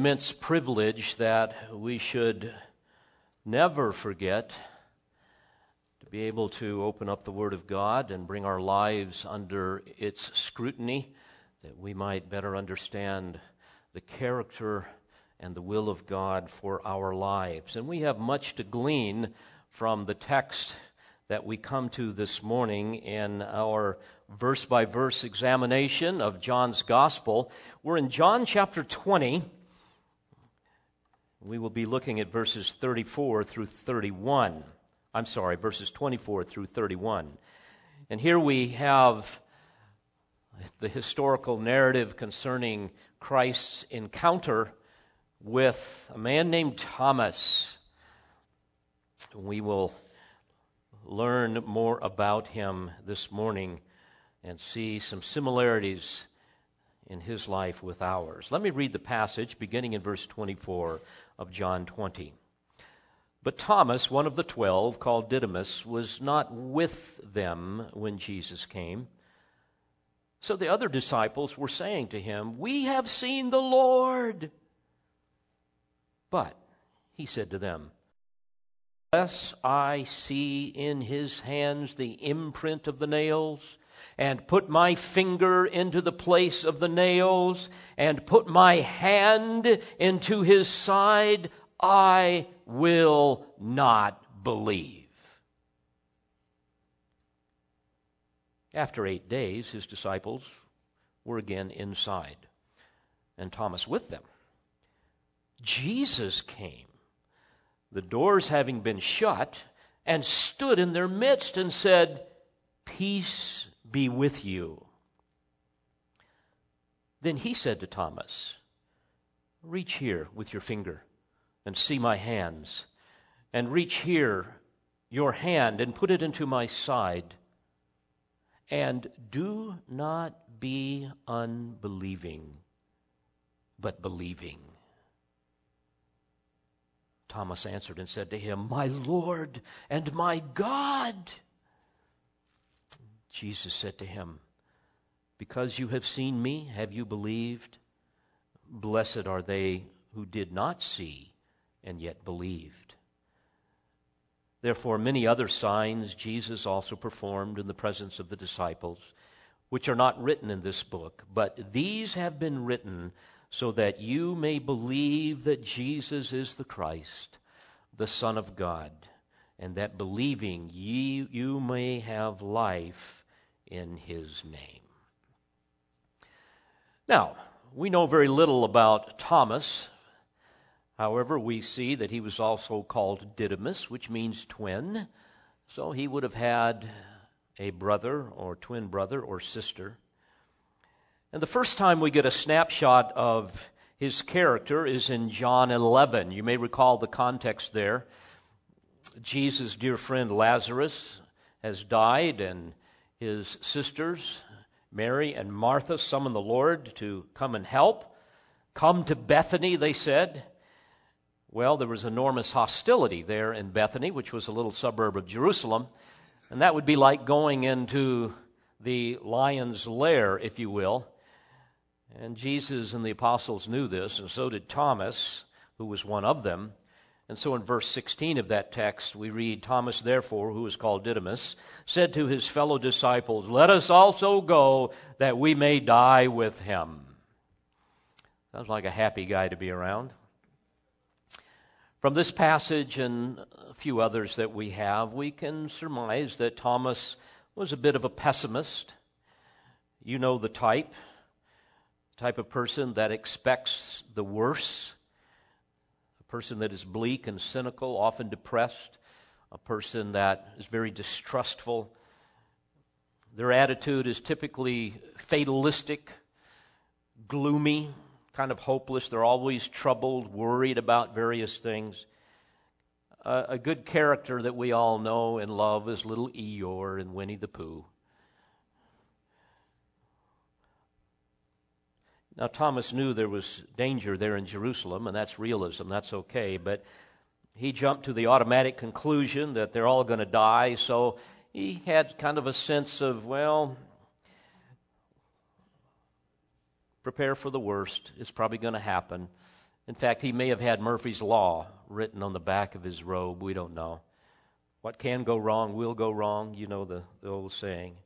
immense privilege that we should never forget to be able to open up the Word of God and bring our lives under its scrutiny that we might better understand the character and the will of God for our lives. And we have much to glean from the text that we come to this morning in our verse by verse examination of John's Gospel. We're in John chapter 20. We will be looking at verses 34 through 31. I'm sorry, verses 24 through 31. And here we have the historical narrative concerning Christ's encounter with a man named Thomas. We will learn more about him this morning and see some similarities in his life with ours. Let me read the passage beginning in verse 24 of John 20. But Thomas, one of the twelve, called Didymus, was not with them when Jesus came. So the other disciples were saying to him, We have seen the Lord. But he said to them, Unless I see in his hands the imprint of the nails, and put my finger into the place of the nails, and put my hand into his side, I will not believe. After eight days, his disciples were again inside, and Thomas with them. Jesus came the doors having been shut, and stood in their midst and said, Peace be with you. Then he said to Thomas, Reach here with your finger and see my hands, and reach here your hand and put it into my side. And do not be unbelieving, but believing. Thomas answered and said to him, My Lord and my God. Jesus said to him, Because you have seen me, have you believed? Blessed are they who did not see and yet believed. Therefore, many other signs Jesus also performed in the presence of the disciples, which are not written in this book, but these have been written so that you may believe that Jesus is the Christ, the Son of God, and that believing ye, you may have life in his name. Now, we know very little about Thomas. However, we see that he was also called Didymus, which means twin. So he would have had a brother or twin brother or sister. And the first time we get a snapshot of his character is in John 11. You may recall the context there. Jesus' dear friend Lazarus has died, and his sisters, Mary and Martha, summoned the Lord to come and help. Come to Bethany, they said. Well, there was enormous hostility there in Bethany, which was a little suburb of Jerusalem. And that would be like going into the lion's lair, if you will, and Jesus and the apostles knew this, and so did Thomas, who was one of them. And so in verse 16 of that text, we read Thomas, therefore, who is called Didymus, said to his fellow disciples, Let us also go that we may die with him. Sounds like a happy guy to be around. From this passage and a few others that we have, we can surmise that Thomas was a bit of a pessimist. You know the type type of person that expects the worst, person that is bleak and cynical, often depressed, a person that is very distrustful. Their attitude is typically fatalistic, gloomy, kind of hopeless. They're always troubled, worried about various things. Uh, a good character that we all know and love is little Eeyore in Winnie the Pooh. Now, Thomas knew there was danger there in Jerusalem, and that's realism. That's okay. But he jumped to the automatic conclusion that they're all going to die. So he had kind of a sense of, well, prepare for the worst. It's probably going to happen. In fact, he may have had Murphy's Law written on the back of his robe. We don't know. What can go wrong will go wrong. You know the, the old saying.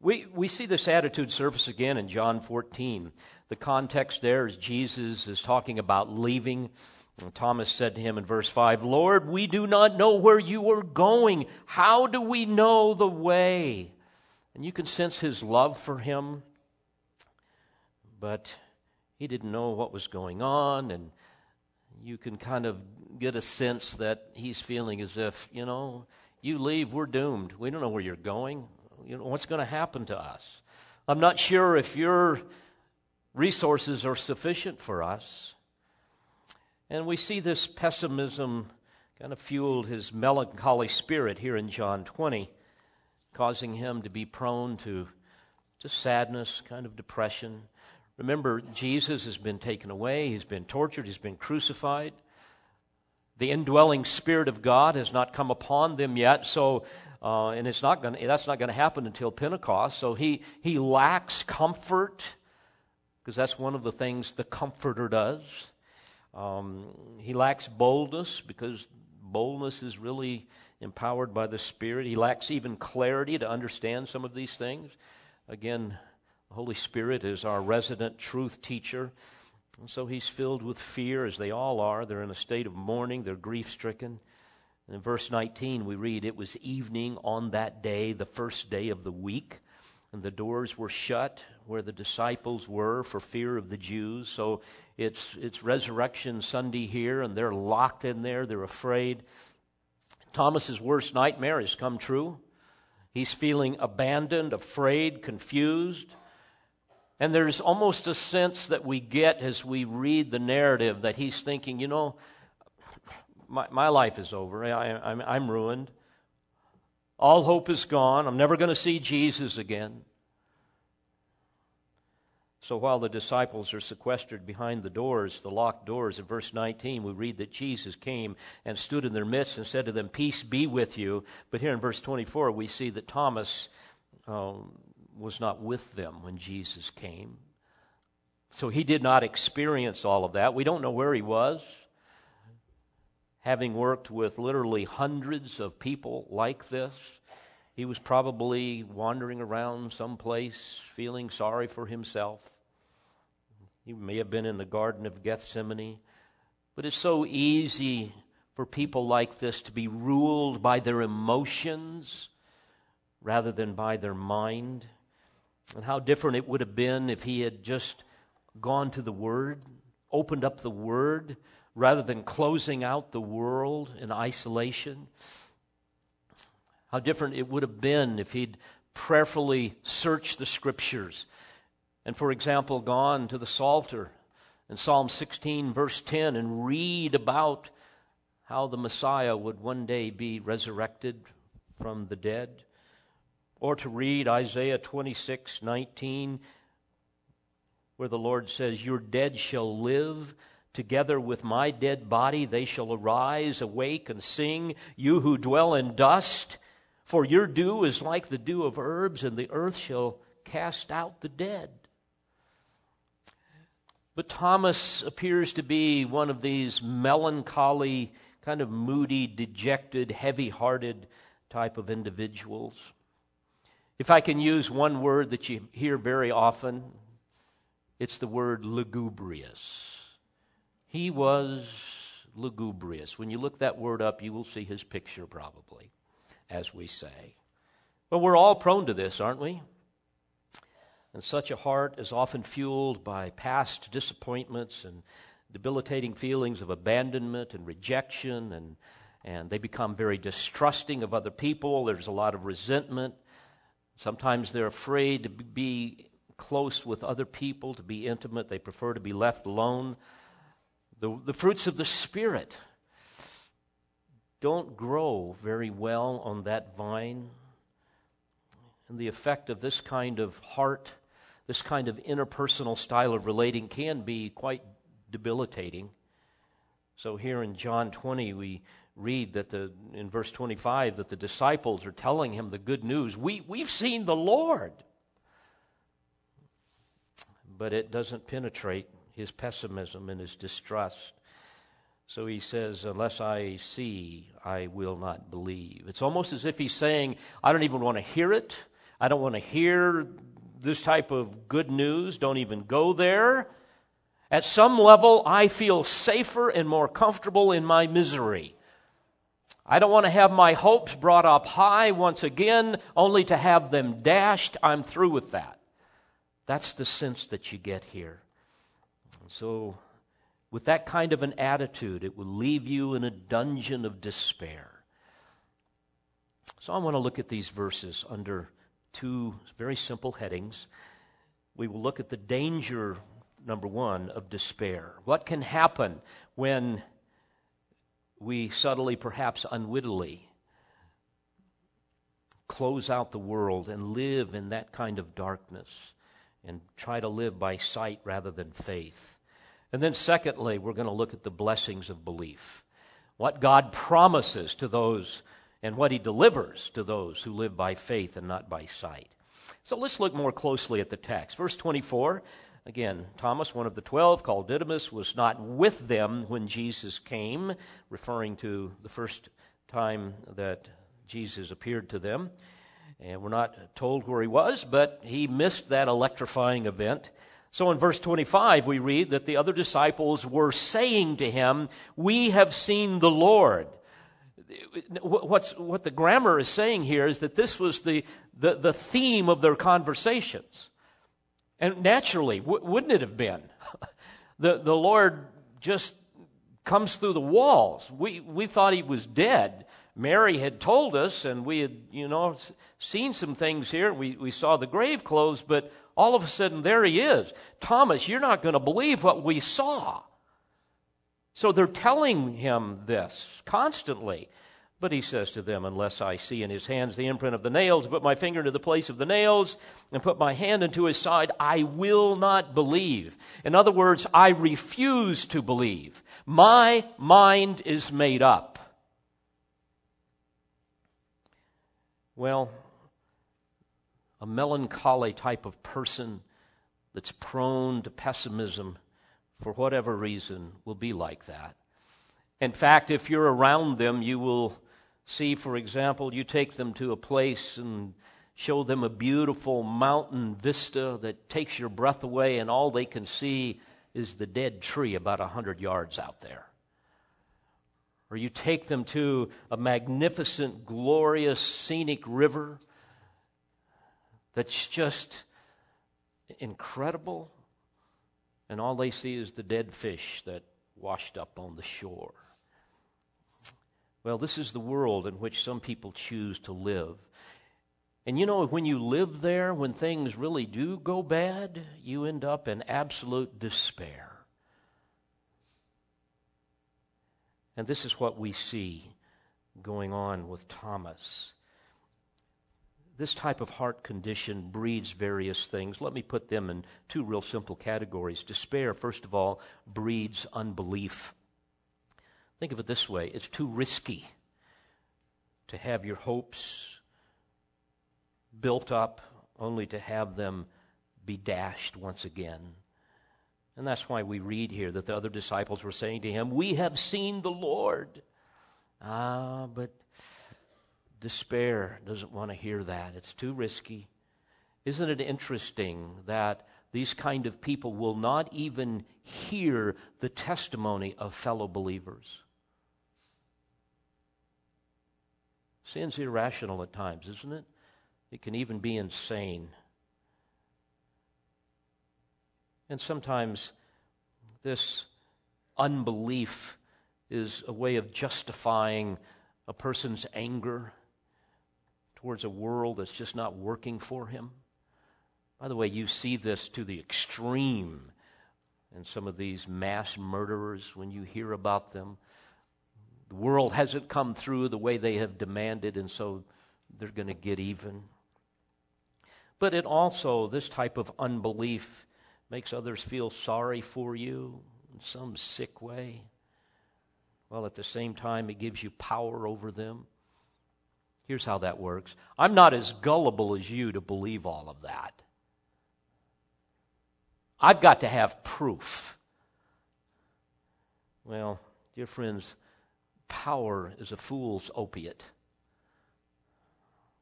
We, we see this attitude surface again in John 14. The context there is Jesus is talking about leaving. And Thomas said to him in verse 5, Lord, we do not know where you are going. How do we know the way? And you can sense his love for him, but he didn't know what was going on, and you can kind of get a sense that he's feeling as if, you know, you leave, we're doomed. We don't know where you're going. You know, what's going to happen to us? I'm not sure if your resources are sufficient for us. And we see this pessimism kind of fueled his melancholy spirit here in John 20, causing him to be prone to, to sadness, kind of depression. Remember, Jesus has been taken away, he's been tortured, he's been crucified. The indwelling Spirit of God has not come upon them yet, so uh, and it's not going that's not going to happen until Pentecost. So he he lacks comfort because that's one of the things the Comforter does. Um, he lacks boldness because boldness is really empowered by the Spirit. He lacks even clarity to understand some of these things. Again, the Holy Spirit is our resident truth teacher. And so he's filled with fear, as they all are. They're in a state of mourning, they're grief stricken. In verse 19, we read, It was evening on that day, the first day of the week, and the doors were shut where the disciples were for fear of the Jews. So it's, it's Resurrection Sunday here, and they're locked in there, they're afraid. Thomas's worst nightmare has come true. He's feeling abandoned, afraid, confused. And there's almost a sense that we get as we read the narrative that he's thinking, you know, my, my life is over. I, I'm, I'm ruined. All hope is gone. I'm never going to see Jesus again. So while the disciples are sequestered behind the doors, the locked doors, in verse 19, we read that Jesus came and stood in their midst and said to them, Peace be with you. But here in verse 24, we see that Thomas um, was not with them when Jesus came. So he did not experience all of that. We don't know where he was. Having worked with literally hundreds of people like this, he was probably wandering around someplace feeling sorry for himself. He may have been in the Garden of Gethsemane. But it's so easy for people like this to be ruled by their emotions rather than by their mind. And how different it would have been if he had just gone to the Word, opened up the Word, rather than closing out the world in isolation. How different it would have been if he'd prayerfully searched the Scriptures and, for example, gone to the Psalter in Psalm 16, verse 10, and read about how the Messiah would one day be resurrected from the dead or to read Isaiah 26 19, where the Lord says, Your dead shall live. Together with my dead body, they shall arise, awake, and sing. You who dwell in dust, for your dew is like the dew of herbs, and the earth shall cast out the dead. But Thomas appears to be one of these melancholy, kind of moody, dejected, heavy hearted type of individuals. If I can use one word that you hear very often, it's the word lugubrious. He was lugubrious. When you look that word up, you will see his picture probably, as we say. But we're all prone to this, aren't we? And such a heart is often fueled by past disappointments and debilitating feelings of abandonment and rejection, and, and they become very distrusting of other people. There's a lot of resentment Sometimes they're afraid to be close with other people, to be intimate. They prefer to be left alone. The, the fruits of the Spirit don't grow very well on that vine. And the effect of this kind of heart, this kind of interpersonal style of relating can be quite debilitating. So here in John 20, we read that the, in verse 25 that the disciples are telling him the good news we, we've seen the Lord. But it doesn't penetrate his pessimism and his distrust. So he says, Unless I see, I will not believe. It's almost as if he's saying, I don't even want to hear it. I don't want to hear this type of good news. Don't even go there. At some level, I feel safer and more comfortable in my misery. I don't want to have my hopes brought up high once again, only to have them dashed. I'm through with that. That's the sense that you get here. So, with that kind of an attitude, it will leave you in a dungeon of despair. So, I want to look at these verses under two very simple headings. We will look at the danger, number one, of despair. What can happen when we subtly, perhaps unwittingly, close out the world and live in that kind of darkness and try to live by sight rather than faith. And then, secondly, we're going to look at the blessings of belief. What God promises to those and what He delivers to those who live by faith and not by sight. So let's look more closely at the text. Verse 24 Again, Thomas, one of the twelve, called Didymus, was not with them when Jesus came, referring to the first time that Jesus appeared to them. And we're not told where he was, but he missed that electrifying event. So in verse 25, we read that the other disciples were saying to him, We have seen the Lord. What's, what the grammar is saying here is that this was the, the, the theme of their conversations. And naturally, w- wouldn't it have been? the, the Lord just comes through the walls. We, we thought he was dead. Mary had told us, and we had, you know, seen some things here. We, we saw the grave clothes, but all of a sudden, there he is. Thomas, you're not going to believe what we saw. So they're telling him this constantly. But he says to them, Unless I see in his hands the imprint of the nails, put my finger into the place of the nails, and put my hand into his side, I will not believe. In other words, I refuse to believe. My mind is made up. Well, a melancholy type of person that's prone to pessimism for whatever reason will be like that. In fact, if you're around them, you will See, for example, you take them to a place and show them a beautiful mountain vista that takes your breath away, and all they can see is the dead tree about a hundred yards out there. Or you take them to a magnificent, glorious, scenic river that's just incredible, and all they see is the dead fish that washed up on the shore. Well, this is the world in which some people choose to live. And you know, when you live there, when things really do go bad, you end up in absolute despair. And this is what we see going on with Thomas. This type of heart condition breeds various things. Let me put them in two real simple categories. Despair, first of all, breeds unbelief. Think of it this way it's too risky to have your hopes built up only to have them be dashed once again. And that's why we read here that the other disciples were saying to him, We have seen the Lord. Ah, but despair doesn't want to hear that. It's too risky. Isn't it interesting that these kind of people will not even hear the testimony of fellow believers? Sin's irrational at times, isn't it? It can even be insane. And sometimes this unbelief is a way of justifying a person's anger towards a world that's just not working for him. By the way, you see this to the extreme in some of these mass murderers when you hear about them. The world hasn't come through the way they have demanded, and so they're going to get even. But it also, this type of unbelief makes others feel sorry for you in some sick way. While at the same time, it gives you power over them. Here's how that works I'm not as gullible as you to believe all of that. I've got to have proof. Well, Dear friends, power is a fool's opiate.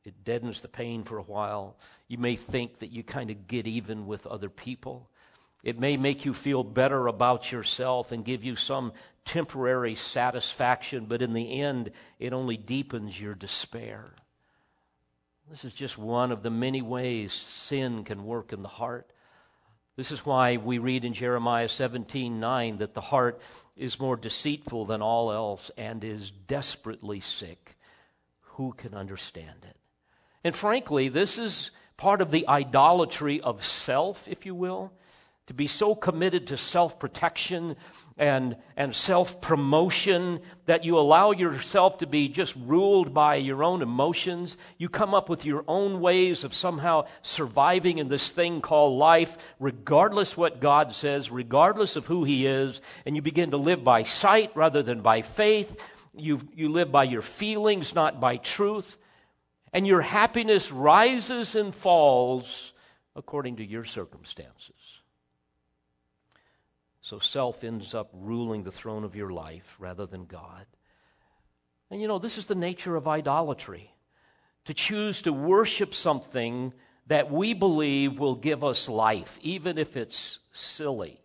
It deadens the pain for a while. You may think that you kind of get even with other people. It may make you feel better about yourself and give you some temporary satisfaction, but in the end, it only deepens your despair. This is just one of the many ways sin can work in the heart. This is why we read in Jeremiah 17 9 that the heart is more deceitful than all else and is desperately sick. Who can understand it? And frankly, this is part of the idolatry of self, if you will to be so committed to self protection and, and self promotion that you allow yourself to be just ruled by your own emotions. You come up with your own ways of somehow surviving in this thing called life, regardless what God says, regardless of who He is, and you begin to live by sight rather than by faith. You, you live by your feelings, not by truth. And your happiness rises and falls according to your circumstances. So self ends up ruling the throne of your life rather than God. And you know, this is the nature of idolatry to choose to worship something that we believe will give us life, even if it's silly.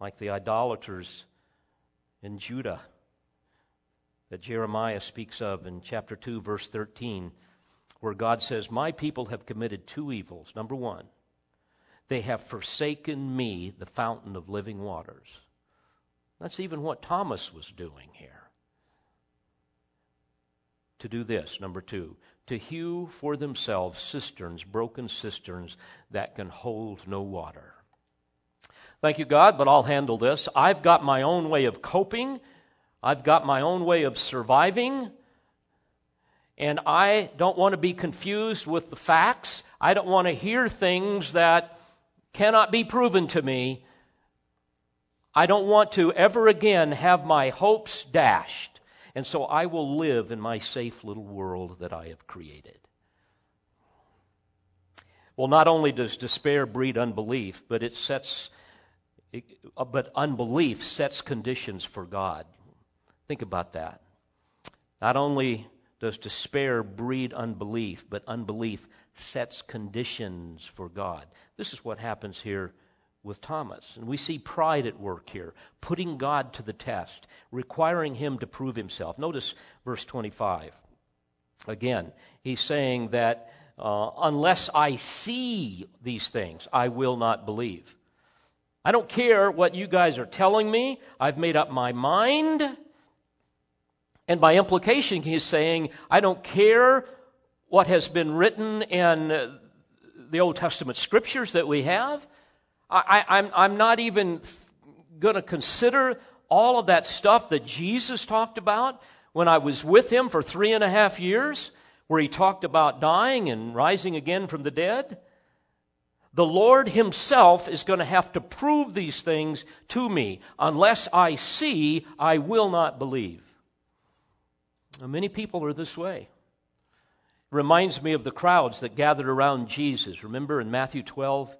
Like the idolaters in Judah that Jeremiah speaks of in chapter 2, verse 13, where God says, My people have committed two evils. Number one, they have forsaken me, the fountain of living waters. That's even what Thomas was doing here. To do this, number two, to hew for themselves cisterns, broken cisterns that can hold no water. Thank you, God, but I'll handle this. I've got my own way of coping, I've got my own way of surviving, and I don't want to be confused with the facts. I don't want to hear things that cannot be proven to me, I don't want to ever again have my hopes dashed. And so I will live in my safe little world that I have created. Well, not only does despair breed unbelief, but it sets, uh, but unbelief sets conditions for God. Think about that. Not only does despair breed unbelief, but unbelief sets conditions for God. This is what happens here with Thomas. And we see pride at work here, putting God to the test, requiring him to prove himself. Notice verse 25. Again, he's saying that uh, unless I see these things, I will not believe. I don't care what you guys are telling me. I've made up my mind. And by implication, he's saying, I don't care what has been written in the Old Testament scriptures that we have. I, I'm, I'm not even going to consider all of that stuff that Jesus talked about when I was with him for three and a half years, where he talked about dying and rising again from the dead. The Lord Himself is going to have to prove these things to me. Unless I see, I will not believe. Now, many people are this way reminds me of the crowds that gathered around Jesus. Remember in Matthew 12,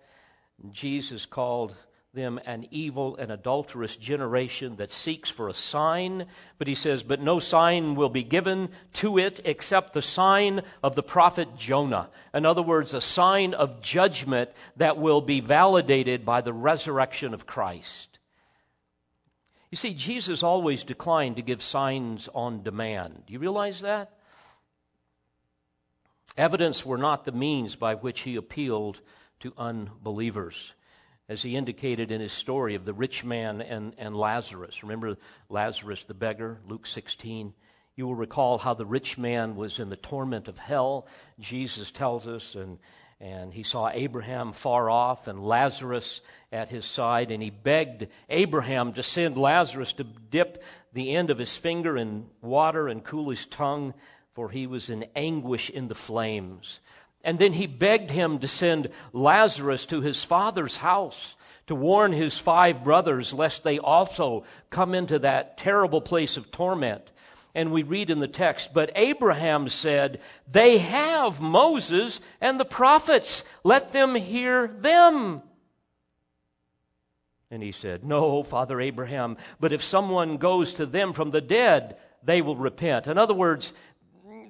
Jesus called them an evil and adulterous generation that seeks for a sign. But he says, But no sign will be given to it except the sign of the prophet Jonah. In other words, a sign of judgment that will be validated by the resurrection of Christ. You see, Jesus always declined to give signs on demand. Do you realize that? Evidence were not the means by which he appealed to unbelievers. As he indicated in his story of the rich man and, and Lazarus. Remember Lazarus the beggar, Luke 16? You will recall how the rich man was in the torment of hell. Jesus tells us, and, and he saw Abraham far off and Lazarus at his side, and he begged Abraham to send Lazarus to dip the end of his finger in water and cool his tongue for he was in anguish in the flames. And then he begged him to send Lazarus to his father's house to warn his five brothers lest they also come into that terrible place of torment. And we read in the text, but Abraham said, They have Moses and the prophets. Let them hear them. And he said, No, Father Abraham, but if someone goes to them from the dead, they will repent. In other words,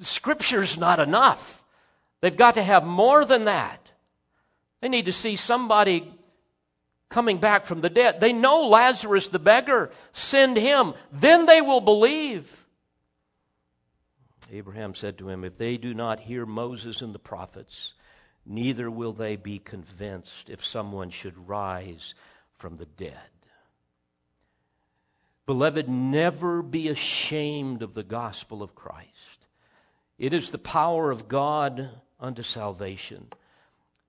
Scripture's not enough. They've got to have more than that. They need to see somebody coming back from the dead. They know Lazarus the beggar. Send him. Then they will believe. Abraham said to him, If they do not hear Moses and the prophets, neither will they be convinced if someone should rise from the dead. Beloved, never be ashamed of the gospel of Christ. It is the power of God unto salvation.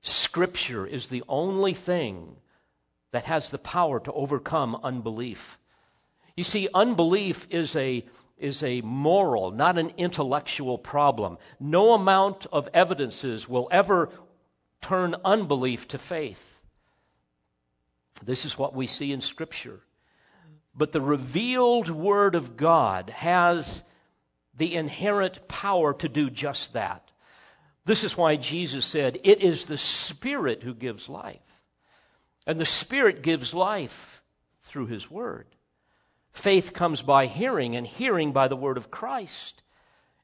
Scripture is the only thing that has the power to overcome unbelief. You see, unbelief is a, is a moral, not an intellectual problem. No amount of evidences will ever turn unbelief to faith. This is what we see in Scripture. But the revealed Word of God has the inherent power to do just that. This is why Jesus said, It is the Spirit who gives life. And the Spirit gives life through His Word. Faith comes by hearing, and hearing by the Word of Christ.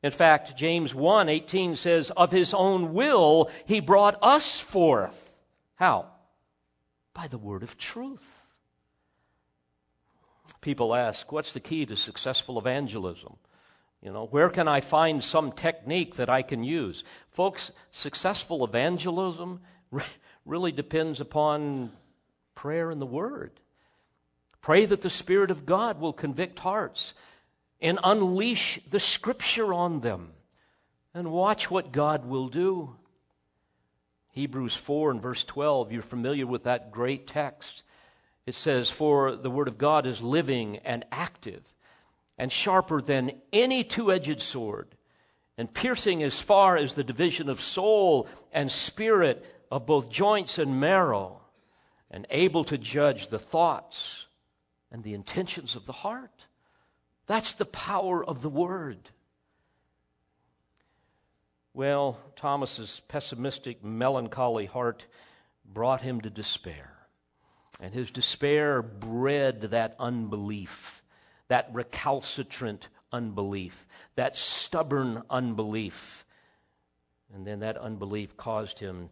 In fact, James 1 18 says, Of His own will He brought us forth. How? By the Word of truth. People ask, What's the key to successful evangelism? You know, where can I find some technique that I can use? Folks, successful evangelism really depends upon prayer and the Word. Pray that the Spirit of God will convict hearts and unleash the Scripture on them. And watch what God will do. Hebrews 4 and verse 12, you're familiar with that great text. It says, For the Word of God is living and active and sharper than any two edged sword, and piercing as far as the division of soul and spirit, of both joints and marrow, and able to judge the thoughts and the intentions of the heart. That's the power of the Word. Well, Thomas's pessimistic, melancholy heart brought him to despair. And his despair bred that unbelief that recalcitrant unbelief, that stubborn unbelief. And then that unbelief caused him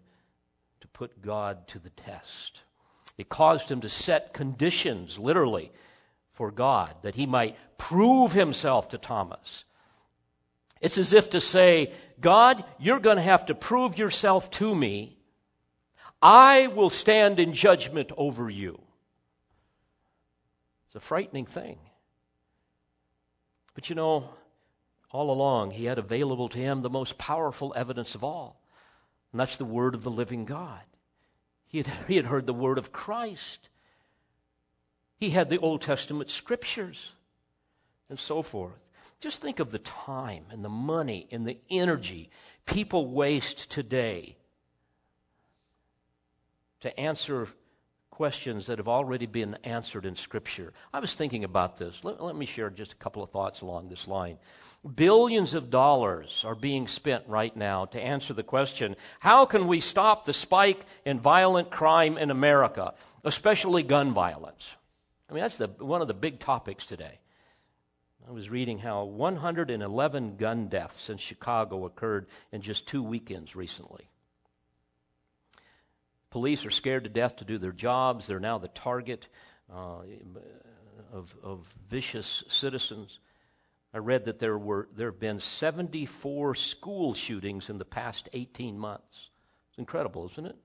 to put God to the test. It caused him to set conditions, literally, for God, that he might prove himself to Thomas. It's as if to say, God, you're going to have to prove yourself to me. I will stand in judgment over you. It's a frightening thing. But you know, all along, he had available to him the most powerful evidence of all, and that's the word of the living God. He had, he had heard the word of Christ, he had the Old Testament scriptures, and so forth. Just think of the time and the money and the energy people waste today to answer questions that have already been answered in Scripture. I was thinking about this. Let, let, me share just a couple of thoughts along this line. Billions of dollars are being spent right now to answer the question how can we stop the spike in violent crime in America, especially gun violence? I mean, that's the, one of the big topics today. I was reading how 111 gun deaths in Chicago occurred in just two weekends recently. Police are scared to death to do their jobs. They're now the target uh, of, of vicious citizens. I read that there were there have been 74 school shootings in the past 18 months. It's incredible, isn't it?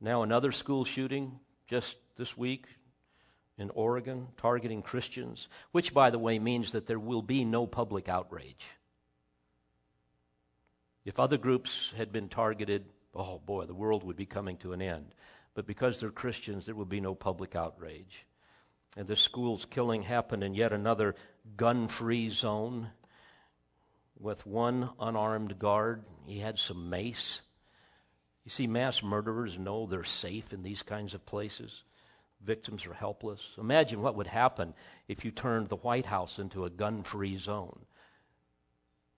Now another school shooting just this week in Oregon targeting Christians, which by the way means that there will be no public outrage. If other groups had been targeted, oh boy, the world would be coming to an end. But because they're Christians, there would be no public outrage. And this school's killing happened in yet another gun free zone with one unarmed guard. He had some mace. You see, mass murderers know they're safe in these kinds of places. Victims are helpless. Imagine what would happen if you turned the White House into a gun free zone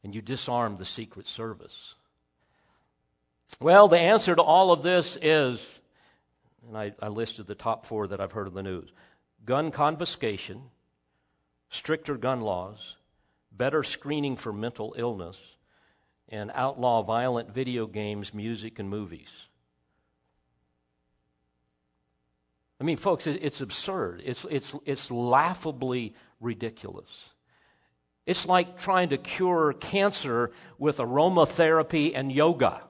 and you disarmed the Secret Service. Well, the answer to all of this is and I, I listed the top four that I've heard in the news gun confiscation, stricter gun laws, better screening for mental illness, and outlaw violent video games, music, and movies. I mean, folks, it's absurd. It's, it's, it's laughably ridiculous. It's like trying to cure cancer with aromatherapy and yoga.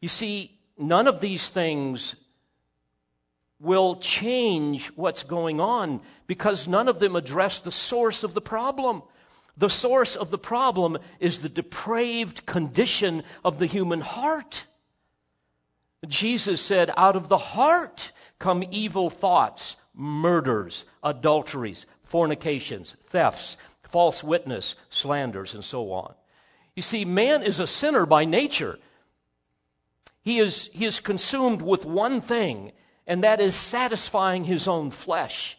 You see, none of these things will change what's going on because none of them address the source of the problem. The source of the problem is the depraved condition of the human heart. Jesus said, Out of the heart come evil thoughts, murders, adulteries, fornications, thefts, false witness, slanders, and so on. You see, man is a sinner by nature. He is, he is consumed with one thing, and that is satisfying his own flesh.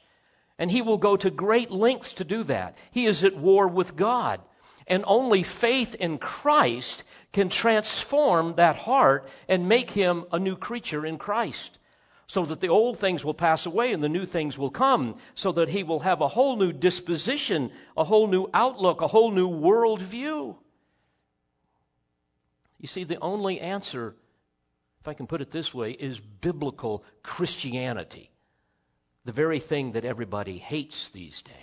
And he will go to great lengths to do that. He is at war with God. And only faith in Christ can transform that heart and make him a new creature in Christ. So that the old things will pass away and the new things will come, so that he will have a whole new disposition, a whole new outlook, a whole new worldview. You see, the only answer if I can put it this way, is biblical Christianity, the very thing that everybody hates these days.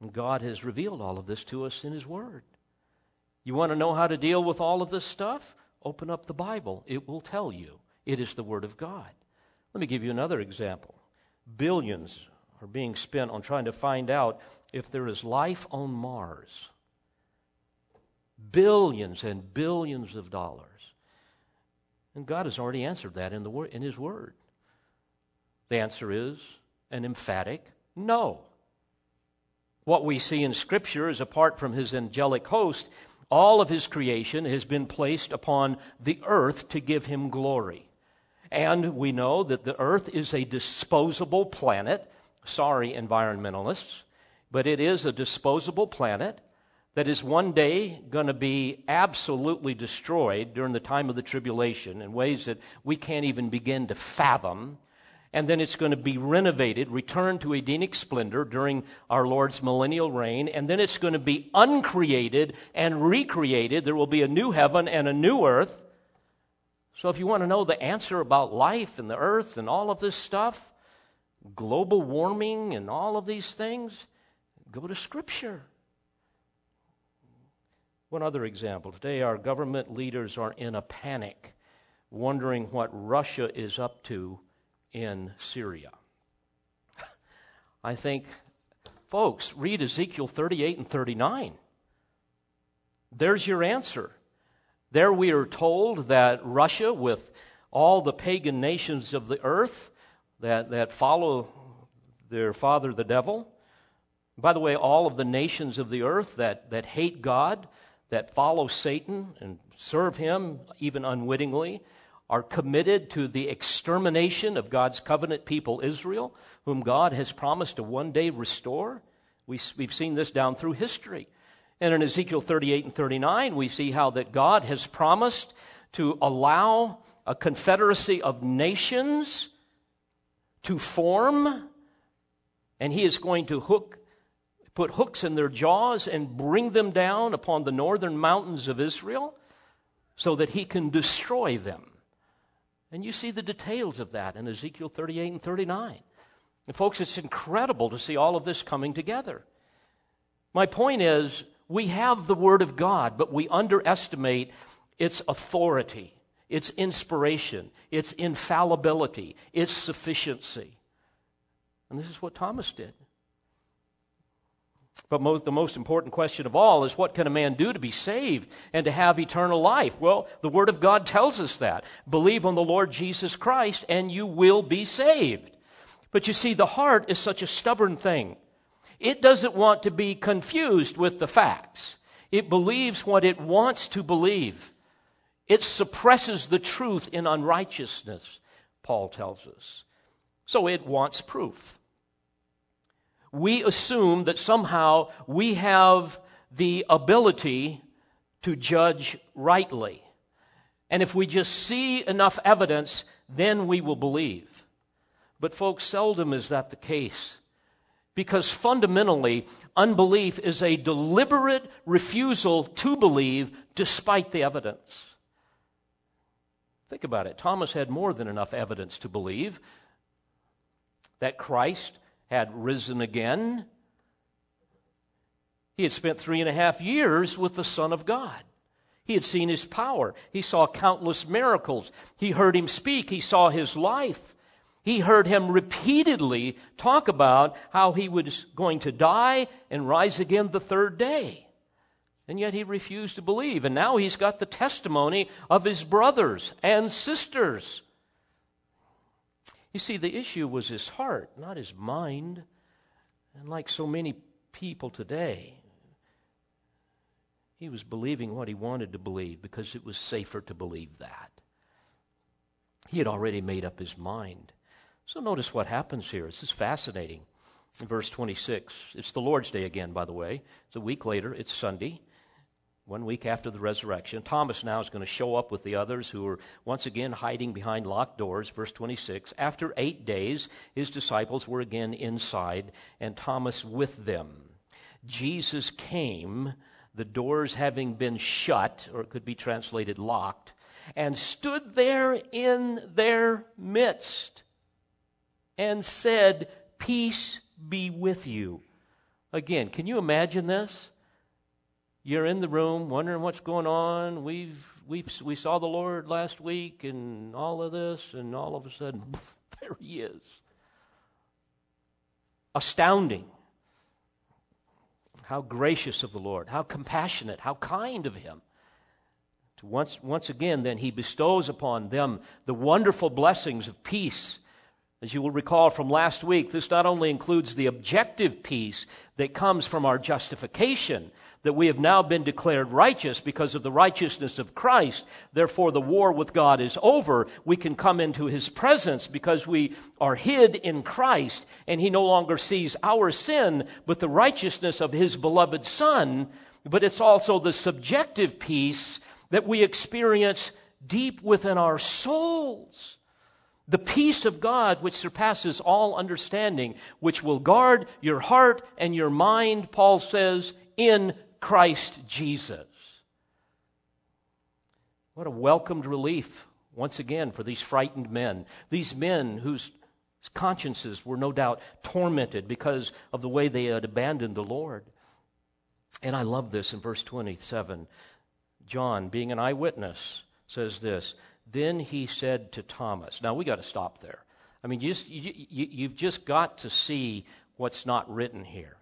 And God has revealed all of this to us in His Word. You want to know how to deal with all of this stuff? Open up the Bible. It will tell you. It is the Word of God. Let me give you another example. Billions are being spent on trying to find out if there is life on Mars billions and billions of dollars. And God has already answered that in, the in His Word. The answer is an emphatic no. What we see in Scripture is apart from His angelic host, all of His creation has been placed upon the earth to give Him glory. And we know that the earth is a disposable planet. Sorry, environmentalists, but it is a disposable planet that is one day going to be absolutely destroyed during the time of the tribulation in ways that we can't even begin to fathom. And then it's going to be renovated, returned to Edenic splendor during our Lord's millennial reign. And then it's going to be uncreated and recreated. There will be a new heaven and a new earth. So if you want to know the answer about life and the earth and all of this stuff, global warming and all of these things, go to Scripture. One other example. Today, our government leaders are in a panic, wondering what Russia is up to in Syria. I think, folks, read Ezekiel 38 and 39. There's your answer. There we are told that Russia, with all the pagan nations of the earth that, that follow their father, the devil, by the way, all of the nations of the earth that, that hate God, that follow Satan and serve him even unwittingly are committed to the extermination of God's covenant people, Israel, whom God has promised to one day restore. We, have seen this down through history. And in Ezekiel 38 and 39, we see how that God has promised to allow a confederacy of nations to form, and He is going to hook put hooks in their jaws and bring them down upon the northern mountains of Israel so that he can destroy them. And you see the details of that in Ezekiel 38 and 39. And folks, it's incredible to see all of this coming together. My point is, we have the Word of God, but we underestimate its authority, its inspiration, its infallibility, its sufficiency. And this is what Thomas did. But most, the most important question of all is what can a man do to be saved and to have eternal life? Well, the Word of God tells us that. Believe on the Lord Jesus Christ and you will be saved. But you see, the heart is such a stubborn thing. It doesn't want to be confused with the facts. It believes what it wants to believe. It suppresses the truth in unrighteousness, Paul tells us. So it wants proof we assume that somehow we have the ability to judge rightly. And if we just see enough evidence, then we will believe. But, folks, seldom is that the case. Because fundamentally, unbelief is a deliberate refusal to believe despite the evidence. Think about it. Thomas had more than enough evidence to believe that Christ had risen again. He had spent three and a half years with the Son of God. He had seen his power. He saw countless miracles. He heard him speak. He saw his life. He heard him repeatedly talk about how he was going to die and rise again the third day. And yet he refused to believe. And now he's got the testimony of his brothers and sisters. You see, the issue was his heart, not his mind. And like so many people today, he was believing what he wanted to believe because it was safer to believe that. He had already made up his mind. So notice what happens here. This is fascinating. In verse 26, it's the Lord's Day again, by the way. It's a week later, it's Sunday one week after the resurrection. Thomas now is going to show up with the others who are once again hiding behind locked doors. Verse 26 After eight days, his disciples were again inside, and Thomas with them. Jesus came, the doors having been shut, or it could be translated locked, and stood there in their midst and said, Peace be with you. Again, can you imagine this? You're in the room wondering what's going on. We've, we've, we saw the Lord last week and all of this, and all of a sudden, there he is. Astounding. How gracious of the Lord, how compassionate, how kind of him. Once, once again, then, he bestows upon them the wonderful blessings of peace. As you will recall from last week, this not only includes the objective peace that comes from our justification, that we have now been declared righteous because of the righteousness of Christ. Therefore, the war with God is over. We can come into his presence because we are hid in Christ and he no longer sees our sin, but the righteousness of his beloved Son. But it's also the subjective peace that we experience deep within our souls. The peace of God, which surpasses all understanding, which will guard your heart and your mind, Paul says, in Christ Jesus. What a welcomed relief, once again, for these frightened men. These men whose consciences were no doubt tormented because of the way they had abandoned the Lord. And I love this in verse 27. John, being an eyewitness, says this Then he said to Thomas, Now we got to stop there. I mean, you, you, you've just got to see what's not written here.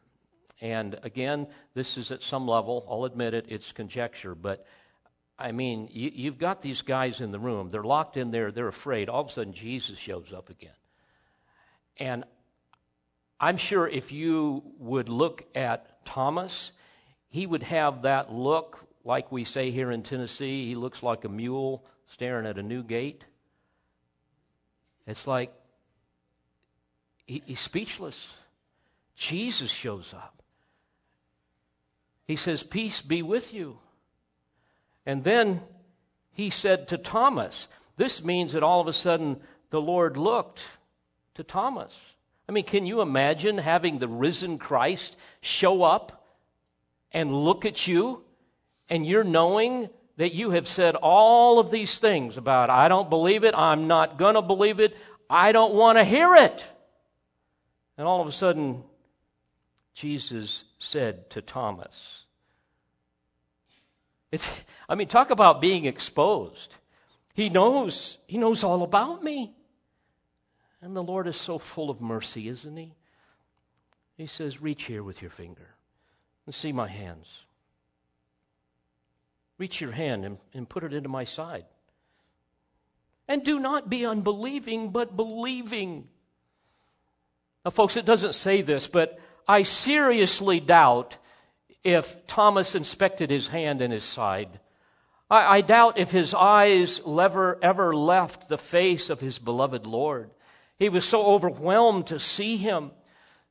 And again, this is at some level, I'll admit it, it's conjecture, but I mean, you, have got these guys in the room. They're locked in there. They're afraid. All of a sudden, Jesus shows up again. And I'm sure if you would look at Thomas, he would have that look, like we say here in Tennessee. He looks like a mule staring at a new gate. It's like he, he's speechless. Jesus shows up. He says, Peace be with you. And then he said to Thomas, This means that all of a sudden the Lord looked to Thomas. I mean, can you imagine having the risen Christ show up and look at you and you're knowing that you have said all of these things about, I don't believe it, I'm not going to believe it, I don't want to hear it. And all of a sudden, Jesus said to Thomas, it's, I mean, talk about being exposed. He knows, he knows all about me. And the Lord is so full of mercy, isn't he? He says, Reach here with your finger and see my hands. Reach your hand and, and put it into my side. And do not be unbelieving, but believing. Now, folks, it doesn't say this, but I seriously doubt if Thomas inspected his hand and his side. I, I doubt if his eyes ever, ever left the face of his beloved Lord. He was so overwhelmed to see him.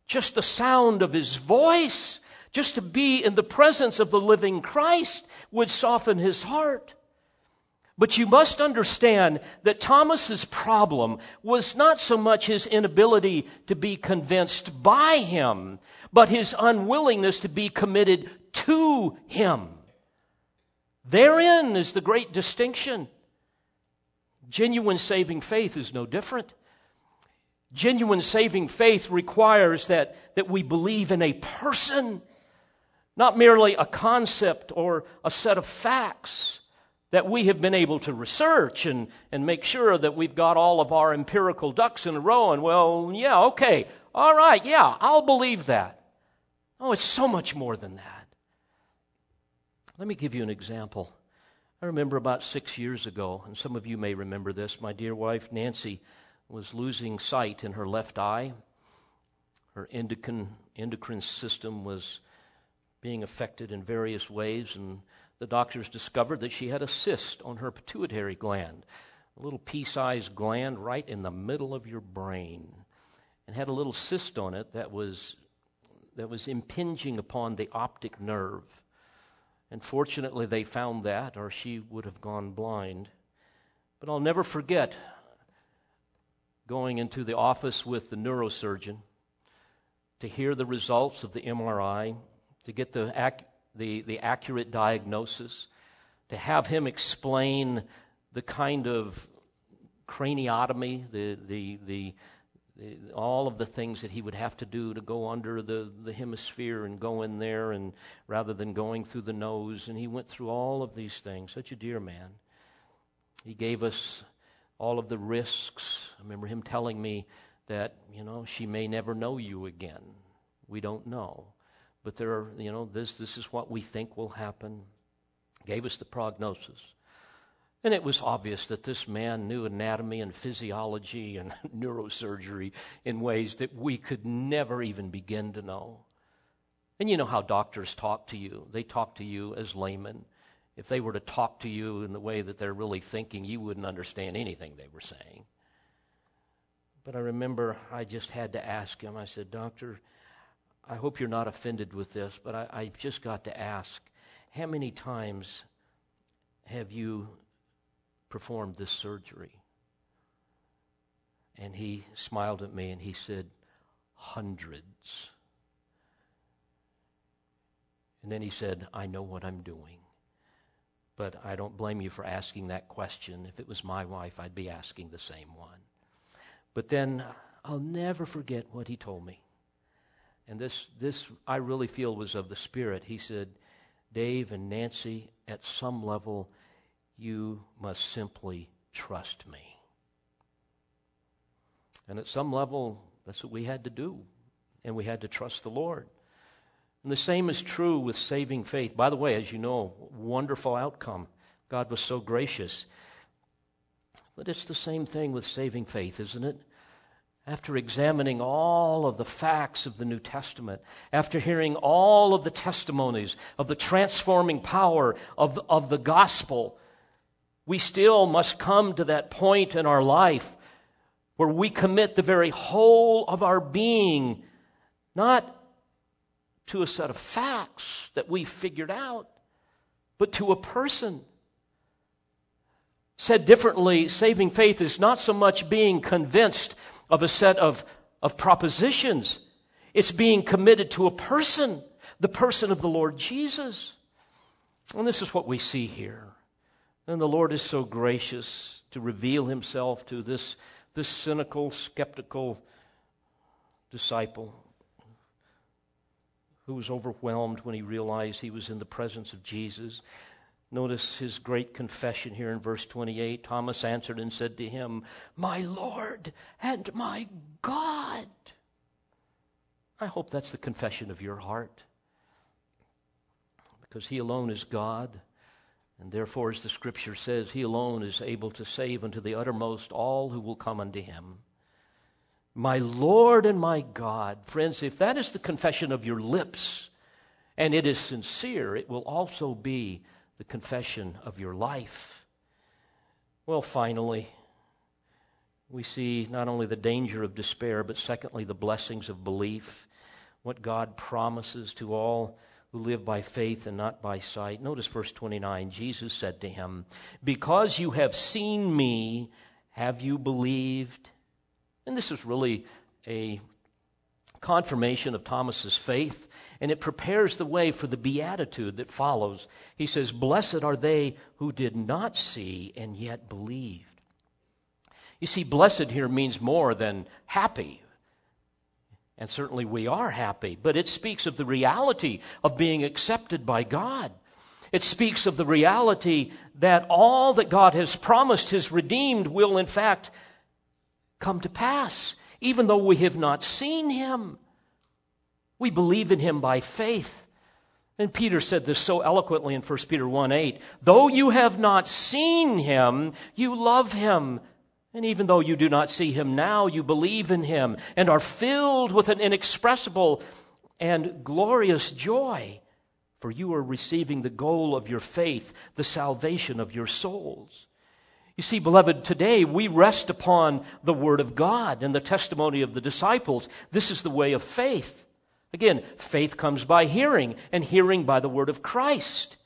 Just the sound of his voice, just to be in the presence of the living Christ, would soften his heart. But you must understand that Thomas's problem was not so much his inability to be convinced by him, but his unwillingness to be committed to him. Therein is the great distinction. Genuine saving faith is no different. Genuine saving faith requires that, that we believe in a person, not merely a concept or a set of facts that we have been able to research and, and make sure that we've got all of our empirical ducks in a row. And, well, yeah, okay, all right, yeah, I'll believe that. Oh, it's so much more than that. Let me give you an example. I remember about six years ago, and some of you may remember this, my dear wife Nancy was losing sight in her left eye. Her endocrine, endocrine system was being affected in various ways, and the doctors discovered that she had a cyst on her pituitary gland, a little pea sized gland right in the middle of your brain, and had a little cyst on it that was, that was impinging upon the optic nerve. And fortunately, they found that, or she would have gone blind. But I'll never forget going into the office with the neurosurgeon to hear the results of the MRI, to get the, ac- the, the accurate diagnosis, to have him explain the kind of craniotomy, the, the, the, the, all of the things that he would have to do to go under the, the hemisphere and go in there and rather than going through the nose. And he went through all of these things. Such a dear man. He gave us all of the risks. I remember him telling me that you know she may never know you again. We don't know but there are you know this this is what we think will happen gave us the prognosis and it was obvious that this man knew anatomy and physiology and neurosurgery in ways that we could never even begin to know. And you know how doctors talk to you. They talk to you as laymen. If they were to talk to you in the way that they're really thinking, you wouldn't understand anything they were saying. But I remember I just had to ask him. I said, Doctor, I hope you're not offended with this, but I, I just got to ask how many times have you performed this surgery? And he smiled at me and he said, Hundreds. And then he said, I know what I'm doing. But I don't blame you for asking that question. If it was my wife, I'd be asking the same one. But then I'll never forget what he told me. And this, this I really feel was of the Spirit. He said, Dave and Nancy, at some level, you must simply trust me. And at some level, that's what we had to do. And we had to trust the Lord. And the same is true with saving faith. By the way, as you know, wonderful outcome. God was so gracious. But it's the same thing with saving faith, isn't it? After examining all of the facts of the New Testament, after hearing all of the testimonies of the transforming power of, of the gospel, we still must come to that point in our life where we commit the very whole of our being, not to a set of facts that we've figured out, but to a person. Said differently, saving faith is not so much being convinced of a set of, of propositions, it's being committed to a person, the person of the Lord Jesus. And this is what we see here. And the Lord is so gracious to reveal himself to this, this cynical, skeptical disciple who was overwhelmed when he realized he was in the presence of Jesus. Notice his great confession here in verse 28. Thomas answered and said to him, My Lord and my God. I hope that's the confession of your heart. Because he alone is God. And therefore, as the scripture says, he alone is able to save unto the uttermost all who will come unto him. My Lord and my God. Friends, if that is the confession of your lips, and it is sincere, it will also be the confession of your life. Well, finally, we see not only the danger of despair, but secondly, the blessings of belief, what God promises to all who live by faith and not by sight. Notice verse 29. Jesus said to him, Because you have seen me, have you believed? And this is really a confirmation of Thomas's faith, and it prepares the way for the beatitude that follows. He says, Blessed are they who did not see and yet believed. You see, blessed here means more than happy. And certainly we are happy, but it speaks of the reality of being accepted by God. It speaks of the reality that all that God has promised His redeemed will, in fact, come to pass, even though we have not seen Him. We believe in Him by faith. And Peter said this so eloquently in 1 Peter 1 8. Though you have not seen Him, you love Him. And even though you do not see him now, you believe in him and are filled with an inexpressible and glorious joy, for you are receiving the goal of your faith, the salvation of your souls. You see, beloved, today we rest upon the Word of God and the testimony of the disciples. This is the way of faith. Again, faith comes by hearing, and hearing by the Word of Christ.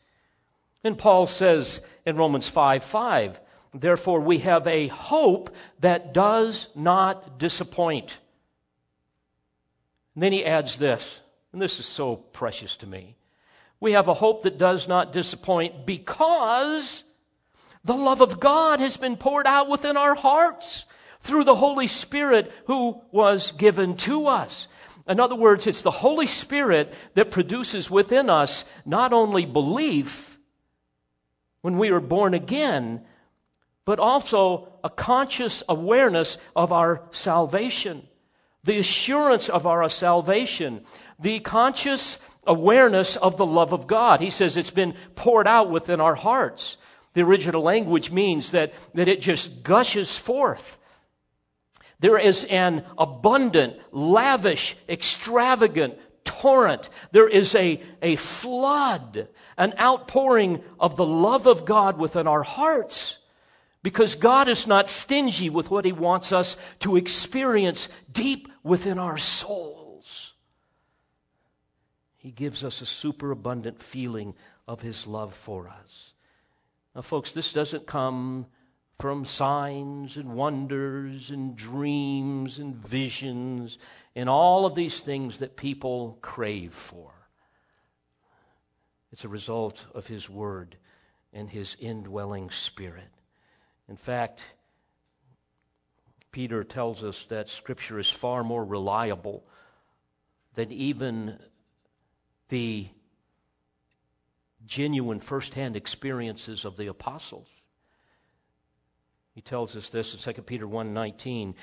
And Paul says in Romans 5 5, Therefore, we have a hope that does not disappoint. And then he adds this, and this is so precious to me. We have a hope that does not disappoint because the love of God has been poured out within our hearts through the Holy Spirit who was given to us. In other words, it's the Holy Spirit that produces within us not only belief when we are born again, but also a conscious awareness of our salvation, the assurance of our salvation, the conscious awareness of the love of God. He says it's been poured out within our hearts. The original language means that, that it just gushes forth. There is an abundant, lavish, extravagant torrent. There is a, a flood, an outpouring of the love of God within our hearts. Because God is not stingy with what He wants us to experience deep within our souls. He gives us a superabundant feeling of His love for us. Now, folks, this doesn't come from signs and wonders and dreams and visions and all of these things that people crave for. It's a result of His Word and His indwelling Spirit. In fact, Peter tells us that Scripture is far more reliable than even the genuine firsthand experiences of the apostles. He tells us this in 2 Peter 1:19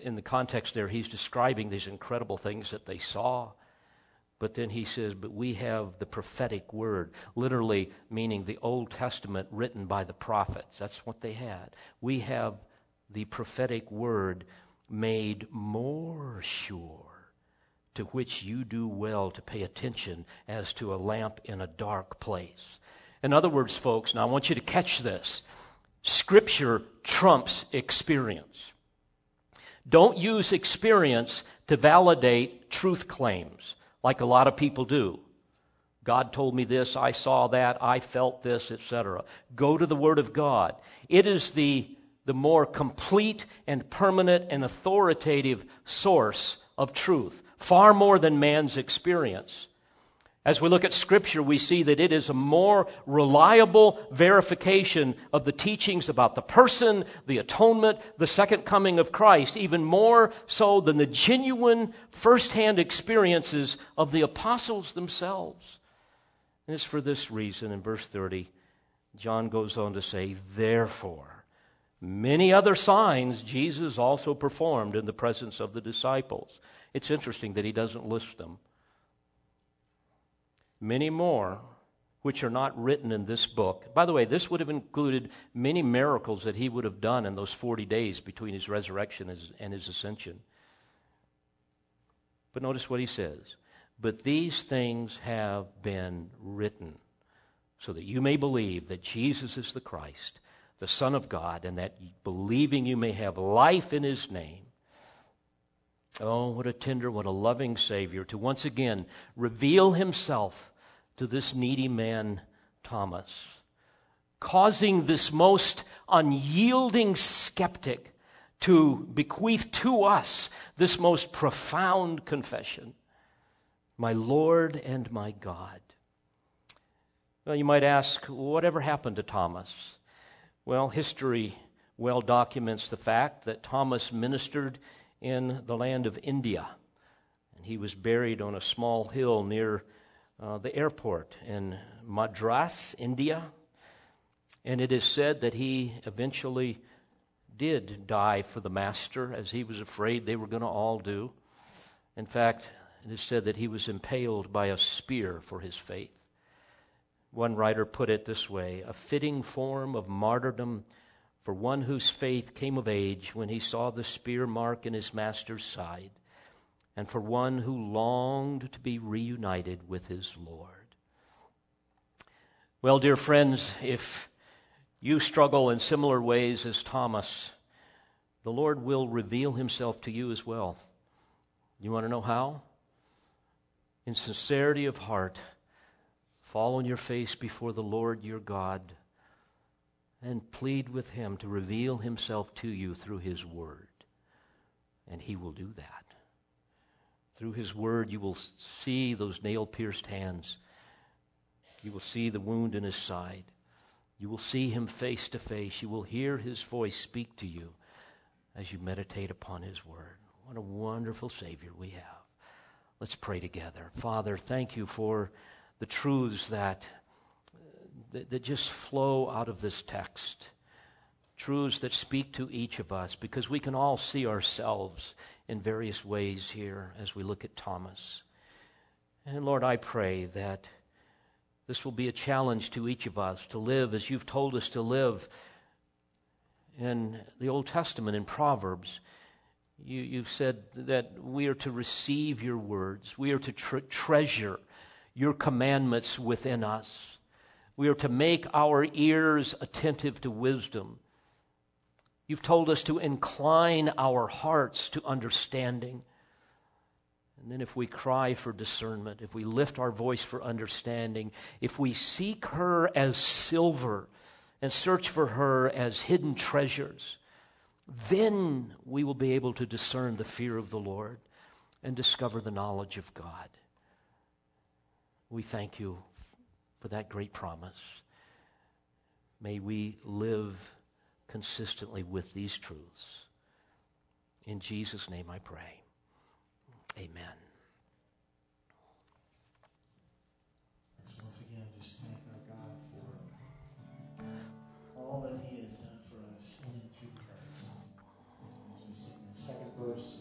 in the context there he's describing these incredible things that they saw but then he says, But we have the prophetic word, literally meaning the Old Testament written by the prophets. That's what they had. We have the prophetic word made more sure, to which you do well to pay attention as to a lamp in a dark place. In other words, folks, now I want you to catch this Scripture trumps experience. Don't use experience to validate truth claims like a lot of people do. God told me this, I saw that, I felt this, etc. Go to the Word of God. It is the, the more complete and permanent and authoritative source of truth, far more than man's experience. As we look at Scripture, we see that it is a more reliable verification of the teachings about the person, the atonement, the second coming of Christ, even more so than the genuine firsthand experiences of the apostles themselves. And it's for this reason, in verse 30, John goes on to say, Therefore, many other signs Jesus also performed in the presence of the disciples. It's interesting that he doesn't list them many more which are not written in this book. By the way, this would have included many miracles that he would have done in those 40 days between his resurrection and his ascension. But notice what he says. But these things have been written so that you may believe that Jesus is the Christ, the Son of God, and that believing you may have life in his name. Oh, what a tender, what a loving Savior to once again reveal Himself to this needy man, Thomas, causing this most unyielding skeptic to bequeath to us this most profound confession My Lord and my God. Well, you might ask, whatever happened to Thomas? Well, history well documents the fact that Thomas ministered in the land of India. And he was buried on a small hill near uh, the airport in Madras, India. And it is said that he eventually did die for the master, as he was afraid they were going to all do. In fact, it is said that he was impaled by a spear for his faith. One writer put it this way a fitting form of martyrdom for one whose faith came of age when he saw the spear mark in his master's side, and for one who longed to be reunited with his Lord. Well, dear friends, if you struggle in similar ways as Thomas, the Lord will reveal himself to you as well. You want to know how? In sincerity of heart, fall on your face before the Lord your God and plead with him to reveal himself to you through his word. And he will do that. Through his word, you will see those nail pierced hands. You will see the wound in his side. You will see him face to face. You will hear his voice speak to you as you meditate upon his word. What a wonderful Savior we have. Let's pray together. Father, thank you for the truths that that, that just flow out of this text. Truths that speak to each of us because we can all see ourselves in various ways here as we look at Thomas. And Lord, I pray that this will be a challenge to each of us to live as you've told us to live in the Old Testament, in Proverbs. You, have said that we are to receive your words, we are to tre- treasure your commandments within us. We are to make our ears attentive to wisdom. You've told us to incline our hearts to understanding. And then, if we cry for discernment, if we lift our voice for understanding, if we seek her as silver and search for her as hidden treasures, then we will be able to discern the fear of the Lord and discover the knowledge of God. We thank you for that great promise. May we live consistently with these truths. In Jesus' name I pray. Amen. Let's once again just thank our God for all that He has done for us in and through Christ. As we sing the second verse.